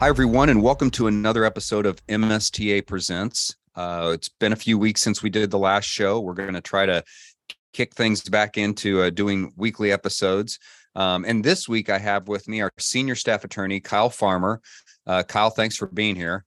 Hi, everyone, and welcome to another episode of MSTA Presents. Uh, it's been a few weeks since we did the last show. We're going to try to kick things back into uh, doing weekly episodes. Um, and this week, I have with me our senior staff attorney, Kyle Farmer. Uh, Kyle, thanks for being here.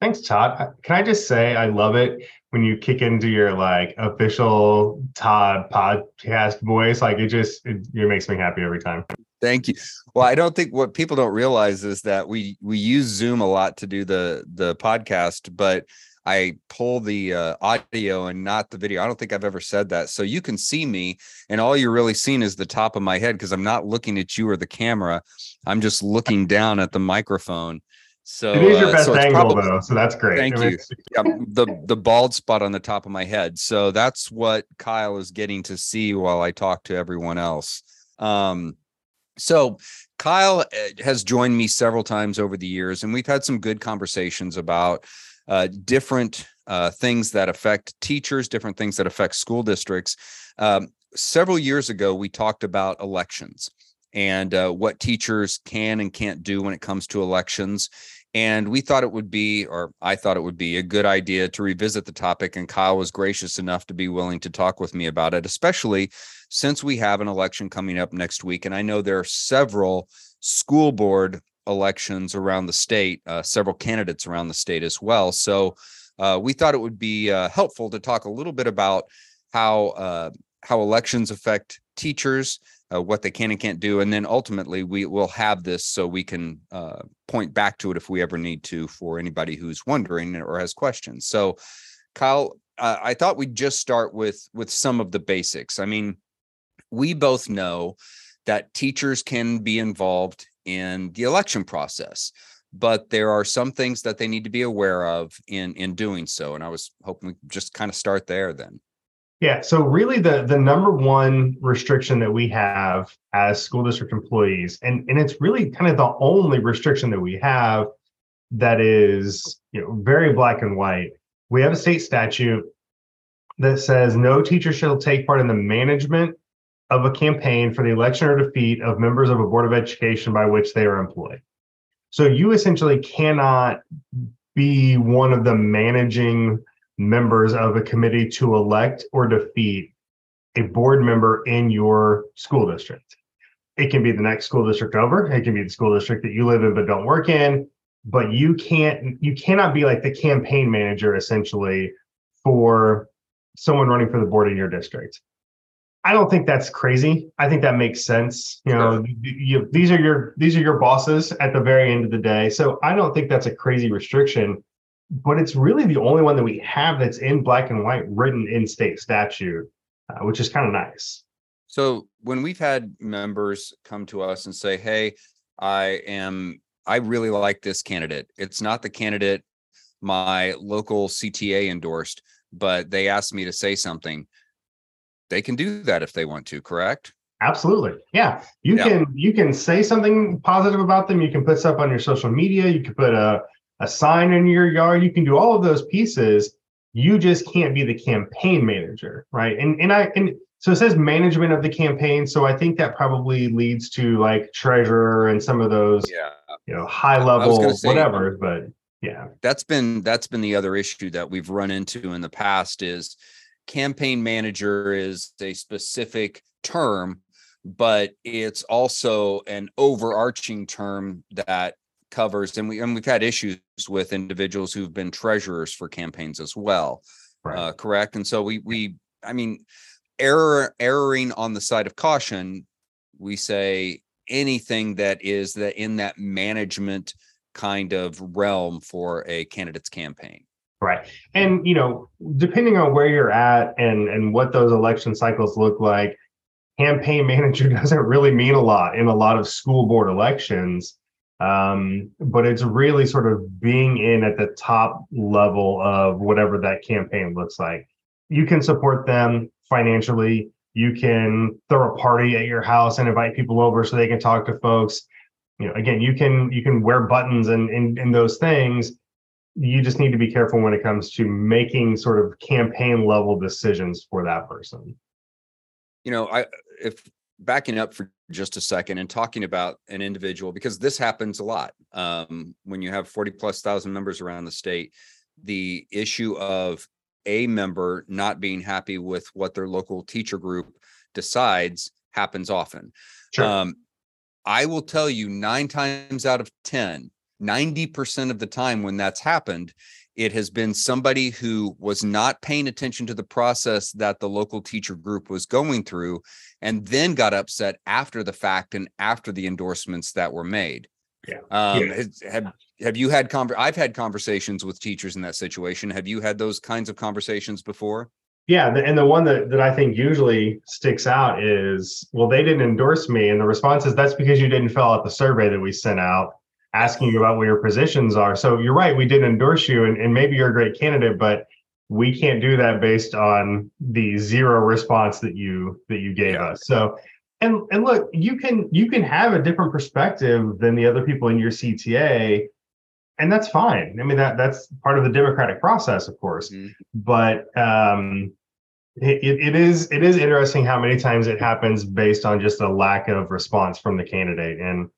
Thanks, Todd. Can I just say I love it when you kick into your like official Todd podcast voice? Like it just it, it makes me happy every time. Thank you. Well, I don't think what people don't realize is that we we use Zoom a lot to do the the podcast, but I pull the uh, audio and not the video. I don't think I've ever said that. So you can see me, and all you're really seeing is the top of my head because I'm not looking at you or the camera. I'm just looking down at the microphone. So it is your best uh, so angle probably, though, so that's great. Thank you. yeah, the the bald spot on the top of my head. So that's what Kyle is getting to see while I talk to everyone else. Um, so Kyle eh, has joined me several times over the years, and we've had some good conversations about uh, different uh, things that affect teachers, different things that affect school districts. Um, several years ago, we talked about elections and uh, what teachers can and can't do when it comes to elections. And we thought it would be, or I thought it would be, a good idea to revisit the topic. And Kyle was gracious enough to be willing to talk with me about it, especially since we have an election coming up next week. And I know there are several school board elections around the state, uh, several candidates around the state as well. So uh, we thought it would be uh, helpful to talk a little bit about how uh, how elections affect teachers, uh, what they can and can't do, and then ultimately we will have this so we can uh, point back to it if we ever need to for anybody who's wondering or has questions. So, Kyle, I thought we'd just start with with some of the basics. I mean, we both know that teachers can be involved in the election process but there are some things that they need to be aware of in in doing so and i was hoping we just kind of start there then yeah. So really the the number one restriction that we have as school district employees, and, and it's really kind of the only restriction that we have that is you know very black and white. We have a state statute that says no teacher shall take part in the management of a campaign for the election or defeat of members of a board of education by which they are employed. So you essentially cannot be one of the managing members of a committee to elect or defeat a board member in your school district. It can be the next school district over, it can be the school district that you live in but don't work in, but you can't you cannot be like the campaign manager essentially for someone running for the board in your district. I don't think that's crazy. I think that makes sense. You know, sure. you, these are your these are your bosses at the very end of the day. So I don't think that's a crazy restriction but it's really the only one that we have that's in black and white written in state statute, uh, which is kind of nice. So when we've had members come to us and say, "Hey, I am I really like this candidate. It's not the candidate my local CTA endorsed, but they asked me to say something." They can do that if they want to, correct? Absolutely. Yeah. You yeah. can you can say something positive about them. You can put stuff on your social media. You can put a a sign in your yard. You can do all of those pieces. You just can't be the campaign manager, right? And and I and so it says management of the campaign. So I think that probably leads to like treasurer and some of those, yeah. you know, high level say, whatever. But yeah, that's been that's been the other issue that we've run into in the past is campaign manager is a specific term but it's also an overarching term that covers and we and we've had issues with individuals who've been treasurers for campaigns as well right. uh, correct? And so we we i mean error erring on the side of caution we say anything that is that in that management kind of realm for a candidate's campaign right and you know depending on where you're at and and what those election cycles look like campaign manager doesn't really mean a lot in a lot of school board elections um, but it's really sort of being in at the top level of whatever that campaign looks like. You can support them financially. You can throw a party at your house and invite people over so they can talk to folks. You know, again, you can you can wear buttons and and, and those things. You just need to be careful when it comes to making sort of campaign level decisions for that person. You know, I if backing up for just a second and talking about an individual because this happens a lot um, when you have 40 plus thousand members around the state the issue of a member not being happy with what their local teacher group decides happens often Sure. um, i will tell you nine times out of ten 90% of the time when that's happened it has been somebody who was not paying attention to the process that the local teacher group was going through and then got upset after the fact and after the endorsements that were made. Yeah. Um, Yeah. Have, have you had, conver- I've had conversations with teachers in that situation. Have you had those kinds of conversations before? Yeah, and the one that, that I think usually sticks out is, well, they didn't endorse me. And the response is, that's because you didn't fill out the survey that we sent out asking you about what your positions are. So you're right, we did endorse you and, and maybe you're a great candidate, but we can't do that based on the zero response that you that you gave Yeah. us. So and and look, you can you can have a different perspective than the other people in your CTA, and that's fine. I mean that that's part of the democratic process, of course. Mhm. But um it it is it is interesting how many times it happens based on just a lack of response from the candidate and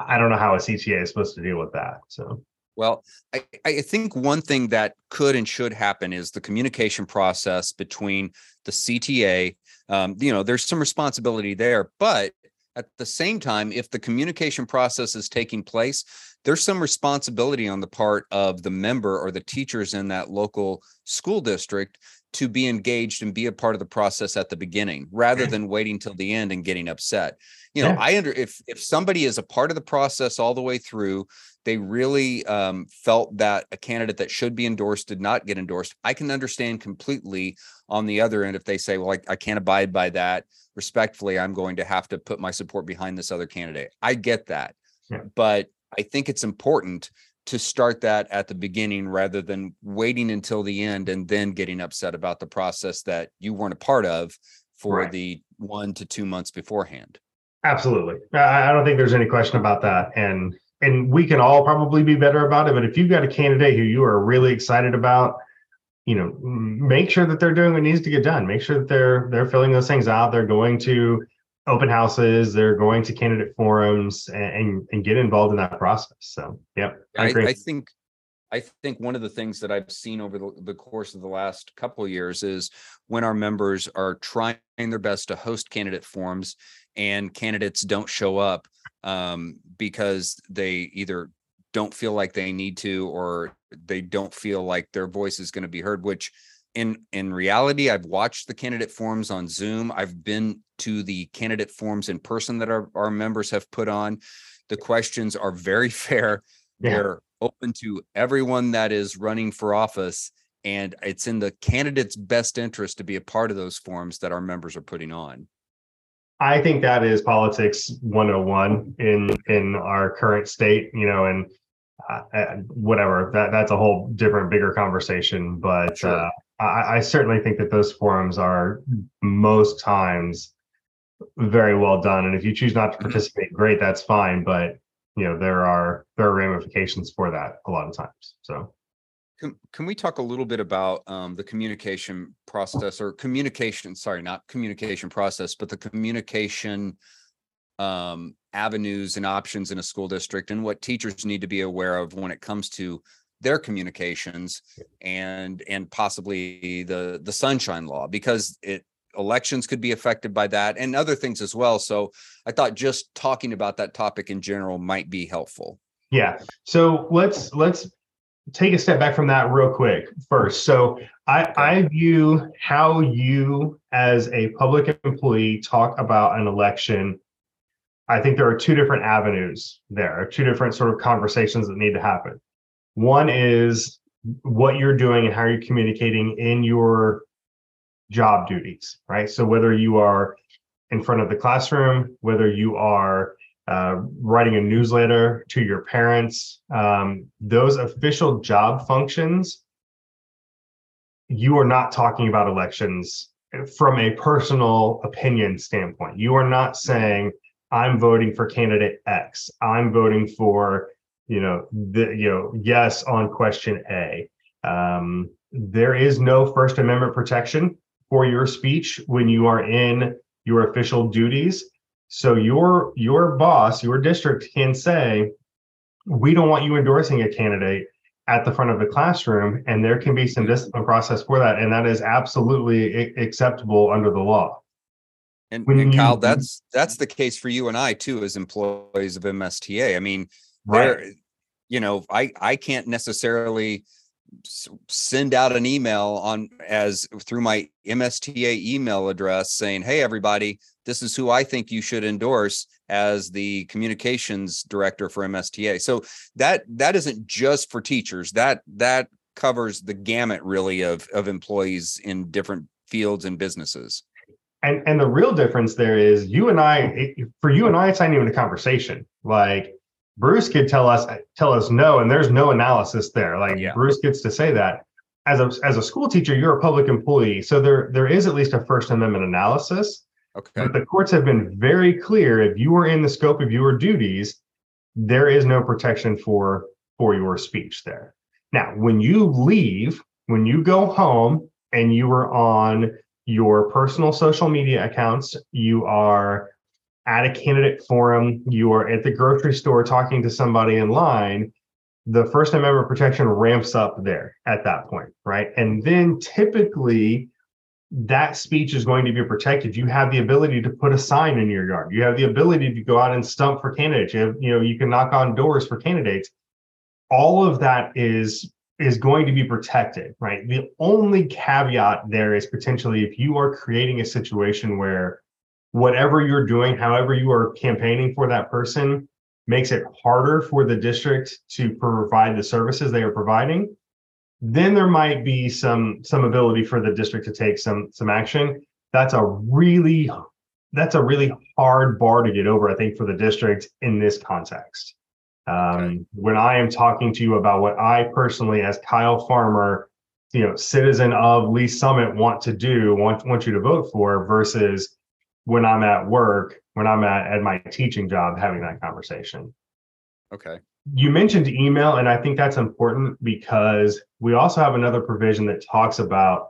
I don't know how a CTA is supposed to deal with that. So Well, I, I think one thing that could and should happen is the communication process between the CTA. Um, you know, there's some responsibility there, but at the same time, if the communication process is taking place, there's some responsibility on the part of the member or the teachers in that local school district to be engaged and be a part of the process at the beginning rather than waiting till the end and getting upset. You know, Yeah. I under if if somebody is a part of the process all the way through, they really um, felt that a candidate that should be endorsed did not get endorsed. I can understand completely on the other end if they say, well, I, I can't abide by that. Respectfully, I'm going to have to put my support behind this other candidate. I get that. Yeah. But I think it's important to start that at the beginning rather than waiting until the end and then getting upset about the process that you weren't a part of for Right. the one to two months beforehand. Absolutely. I, I don't think there's any question about that. And and we can all probably be better about it. But if you've got a candidate who you are really excited about, you know, make sure that they're doing what needs to get done. Make sure that they're they're filling those things out. They're going to open houses. They're going to candidate forums and and, and get involved in that process. So, yep, I I, agree. I think I think one of the things that I've seen over the, the course of the last couple of years is when our members are trying their best to host candidate forums and candidates don't show up um, because they either don't feel like they need to or they don't feel like their voice is going to be heard which in in reality i've watched the candidate forums on zoom. I've been to the candidate forums in person that our, our members have put on. The questions are very fair. Yeah. they're open to everyone that is running for office and it's in the candidate's best interest to be a part of those forums that our members are putting on I think that is politics 101 in in our current state, you know, and uh, uh, whatever that that's a whole different, bigger conversation. But Sure. uh, I, I certainly think that those forums are most times very well done. And if you choose not to Mhm. participate, great, that's fine. But you know, there are there are ramifications for that a lot of times. So Can, can we talk a little bit about um, the communication process or communication, sorry, not communication process, but the communication um, avenues and options in a school district and what teachers need to be aware of when it comes to their communications and and possibly the the sunshine law because it elections could be affected by that and other things as well so i thought just talking about that topic in general might be helpful Yeah. So let's let's take a step back from that real quick first. So I I view how you as a public employee talk about an election. I think there are two different avenues there, two different sort of conversations that need to happen. One is what you're doing and how you're communicating in your job duties, right? So whether you are in front of the classroom, whether you are uh, writing a newsletter to your parents, um, those official job functions, you are not talking about elections from a personal opinion standpoint. You are not saying, I'm voting for candidate X. I'm voting for, you know, the, you know, yes on question A. Um, there is no First Amendment protection for your speech when you are in your official duties So your your boss, your district can say, we don't want you endorsing a candidate at the front of the classroom, and there can be some discipline process for that, and that is absolutely acceptable under the law. And, and Kyle, that's that's the case for you and I too, as employees of MSTA. I mean, right. you know, I I can't necessarily send out an email on as through my MSTA email address saying, "Hey, everybody, this is who I think you should endorse as the communications director for MSTA." So that that isn't just for teachers. That that covers the gamut really of of employees in different fields and businesses. And and the real difference there is you and I. For you and I, it's not even a conversation. Like Bruce could tell us tell us no, and there's no analysis there. Like yeah. Bruce gets to say that. As a as a school teacher, you're a public employee, so there there is at least a First Amendment analysis. Okay. But the courts have been very clear: if you are in the scope of your duties, there is no protection for for your speech there. Now, when you leave, when you go home, and you are on your personal social media accounts, you are at a candidate forum, you are at the grocery store talking to somebody in line, the First Amendment protection ramps up there at that point, right? And then typically that speech is going to be protected. You have the ability to put a sign in your yard. You have the ability to go out and stump for candidates. You, have, you know, you can knock on doors for candidates. All of that is is going to be protected, right? The only caveat there is potentially if you are creating a situation where whatever you're doing, however you are campaigning for that person, makes it harder for the district to provide the services they are providing, then there might be some some ability for the district to take some some action. That's a really that's a really hard bar to get over, I think, for the district in this context. Um, okay. When I am talking to you about what I personally, as Kyle Farmer, you know, citizen of Lee's Summit, want to do, want want you to vote for, versus when I'm at work, when I'm at, at my teaching job, having that conversation. Okay. You mentioned email, and I think that's important because we also have another provision that talks about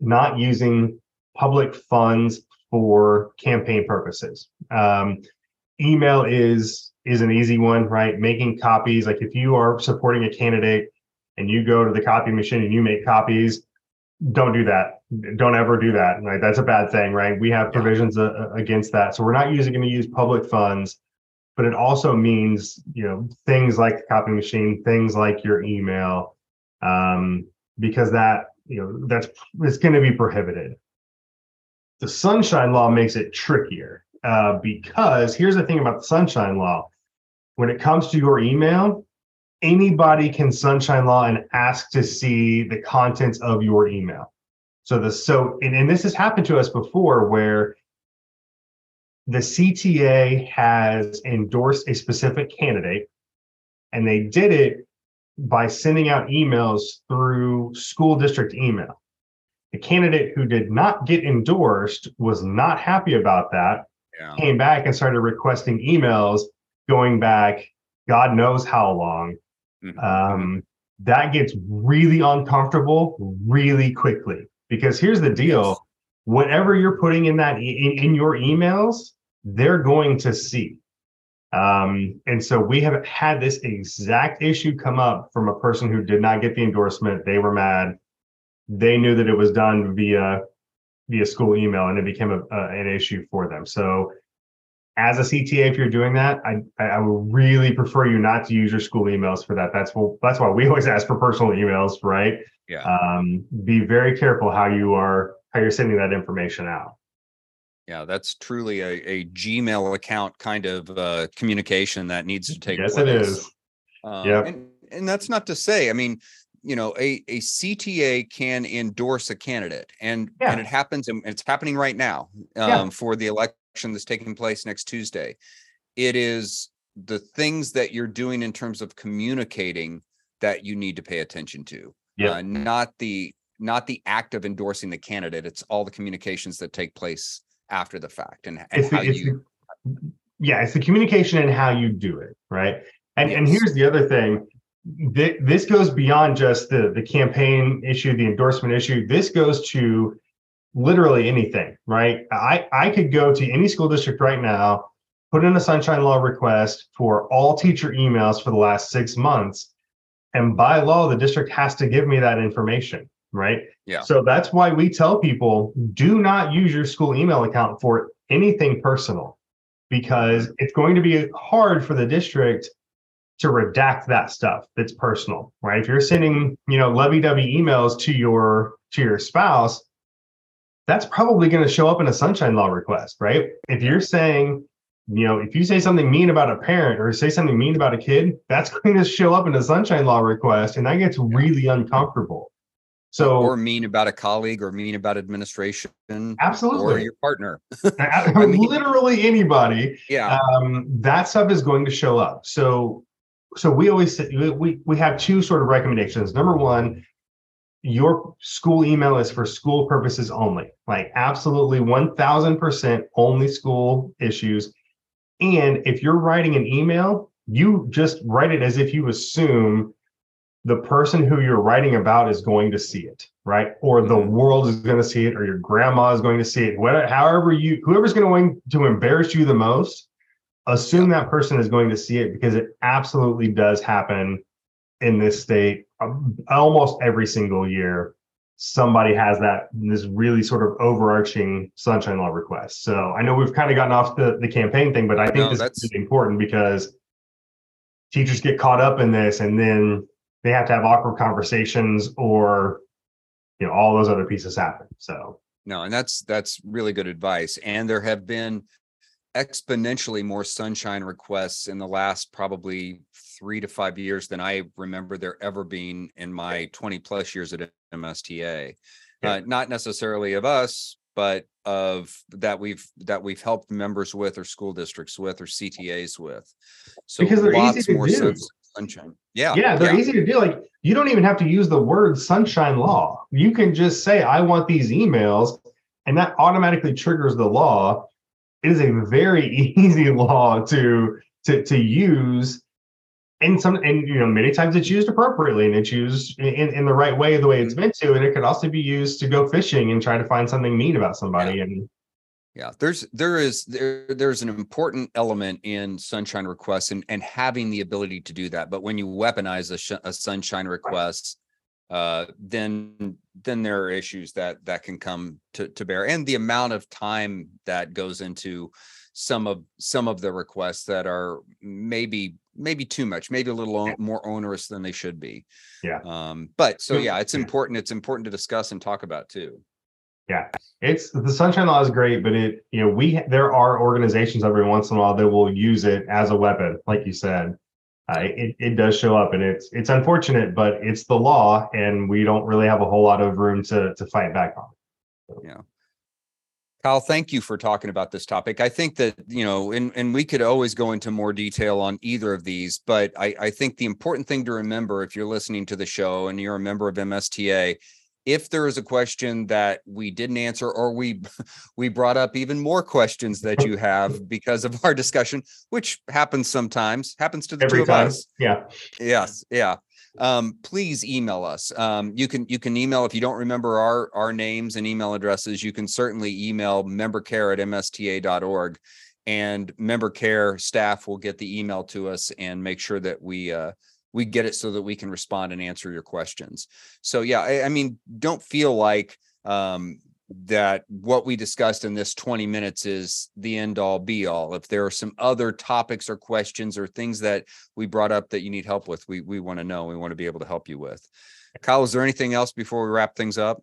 not using public funds for campaign purposes. Um, email is is an easy one, right? Making copies, like if you are supporting a candidate and you go to the copy machine and you make copies, don't do that. Don't ever do that. Right? That's a bad thing, right? We have provisions uh, against that. So we're not using going to use public funds, but it also means you know things like the copy machine, things like your email, um, because that you know that's it's going to be prohibited. The sunshine law makes it trickier uh, because here's the thing about the sunshine law: when it comes to your email, anybody can sunshine law and ask to see the contents of your email. So the so and, and this has happened to us before where the CTA has endorsed a specific candidate and they did it by sending out emails through school district email. The candidate who did not get endorsed was not happy about that, yeah. came back and started requesting emails going back God knows how long Mm-hmm. Um, that gets really uncomfortable really quickly because here's the deal. Whatever you're putting in that in, in your emails they're going to see. Um, and so we have had this exact issue come up from a person who did not get the endorsement. They were mad. They knew that it was done via via school email and it became a, a, an issue for them. So as a CTA, if you're doing that, I I would really prefer you not to use your school emails for that. That's well, that's why we always ask for personal emails, right? Yeah. Um, be very careful how you are how you're sending that information out. Yeah, that's truly a, a Gmail account kind of uh, communication that needs to take yes, place. Yes, it is. Um, yeah, and, and that's not to say. I mean, you know, a a CTA can endorse a candidate, and yeah. and it happens, and it's happening right now um, yeah. for the election that's taking place next Tuesday. It is the things that you're doing in terms of communicating that you need to pay attention to. Yeah. Uh, not the not the act of endorsing the candidate. It's all the communications that take place after the fact and, and how the, you the, yeah, it's the communication and how you do it, right? And yes. and here's the other thing. This goes beyond just the the campaign issue, the endorsement issue. This goes to literally anything, right? I, I could go to any school district right now, put in a sunshine law request for all teacher emails for the last six months. And by law, the district has to give me that information, right? Yeah. So that's why we tell people do not use your school email account for anything personal because it's going to be hard for the district to redact that stuff that's personal, right? If you're sending, you know, lovey-dovey emails to your to your spouse, that's probably going to show up in a sunshine law request, right? If you're saying, you know, if you say something mean about a parent or say something mean about a kid, that's going to show up in a sunshine law request, and that gets really uncomfortable. So, or mean about a colleague, or mean about administration, absolutely, or your partner. I mean, literally anybody. Yeah, um, that stuff is going to show up. So, so we always say, we we have two sort of recommendations. Number one, your school email is for school purposes only, like absolutely 1000% only school issues. And if you're writing an email, you just write it as if you assume the person who you're writing about is going to see it, right? Or the mm-hmm. world is going to see it, or your grandma is going to see it. Whatever, however you, whoever's going to win to embarrass you the most, assume that person is going to see it because it absolutely does happen in this state Um, almost every single year somebody has that this really sort of overarching sunshine law request. So i know we've kind of gotten off the, the campaign thing but i think no, this is important because teachers get caught up in this and then they have to have awkward conversations or you know all those other pieces happen. So no and that's that's really good advice. And there have been exponentially more sunshine requests in the last probably three to five years than I remember there ever being in my 20 plus years at MSTA. Yeah. Uh, not necessarily of us, but of that we've that we've helped members with or school districts with or CTAs with. So because they're easy to do. sunshine. Yeah. Yeah, they're yeah. easy to do. Like you don't even have to use the word sunshine law. You can just say, I want these emails, and that automatically triggers the law it is a very easy law to to to use and some and you know many times it's used appropriately and it's used in, in the right way the way it's meant to and it could also be used to go fishing and try to find something mean about somebody yeah. and yeah there's there is there there's an important element in sunshine requests and and having the ability to do that but when you weaponize a, sh- a sunshine request uh, then then there are issues that that can come to to bear, and the amount of time that goes into some of some of the requests that are maybe maybe too much, maybe a little more onerous than they should be. Yeah. Um, but so yeah, it's important. It's important to discuss and talk about too. Yeah, it's the sunshine law is great, but it you know we there are organizations every once in a while that will use it as a weapon, like you said uh, it, it does show up and it's it's unfortunate but it's the law and we don't really have a whole lot of room to to fight back on so. yeah Kyle, thank you for talking about this topic. I think that, you know, and, and we could always go into more detail on either of these, but I, I think the important thing to remember if you're listening to the show and you're a member of MSTA if there is a question that we didn't answer or we we brought up even more questions that you have because of our discussion which happens sometimes happens to the Every two time. of us yeah yes yeah um, please email us um, you can you can email if you don't remember our our names and email addresses you can certainly email membercare at msta.org and member care staff will get the email to us and make sure that we uh, we get it so that we can respond and answer your questions. So yeah, I, I mean, don't feel like um, that what we discussed in this 20 minutes is the end all be all. If there are some other topics or questions or things that we brought up that you need help with, we we want to know. We want to be able to help you with. Kyle, is there anything else before we wrap things up?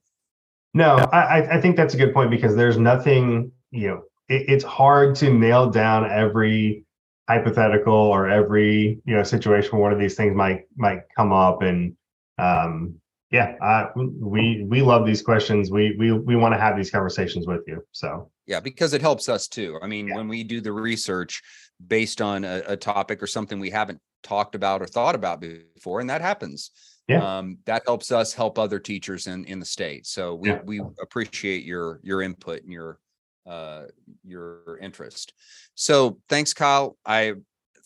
No, I, I think that's a good point because there's nothing, you know, it, it's hard to nail down every hypothetical or every you know situation where one of these things might might come up and um yeah uh, we we love these questions we we we want to have these conversations with you so yeah because it helps us too i mean yeah. when we do the research based on a, a, topic or something we haven't talked about or thought about before and that happens yeah. um that helps us help other teachers in in the state so we yeah. we appreciate your your input and your uh, your interest. So thanks, Kyle. I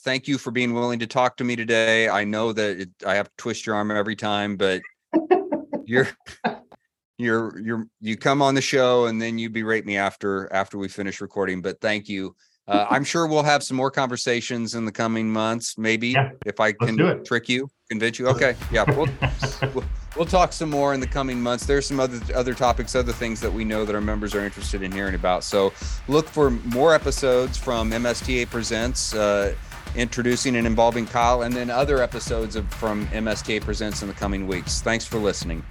thank you for being willing to talk to me today. I know that it, I have to twist your arm every time, but you're you're you're you come on the show and then you berate me after after we finish recording. But thank you. Uh, I'm sure we'll have some more conversations in the coming months. Maybe Yeah, if I can trick you, convince you. Okay, yeah, we'll, we'll we'll talk some more in the coming months. There's some other other topics, other things that we know that our members are interested in hearing about. So look for more episodes from MSTA Presents. Uh, introducing and involving Kyle, and then other episodes of from MSTA Presents in the coming weeks. Thanks for listening.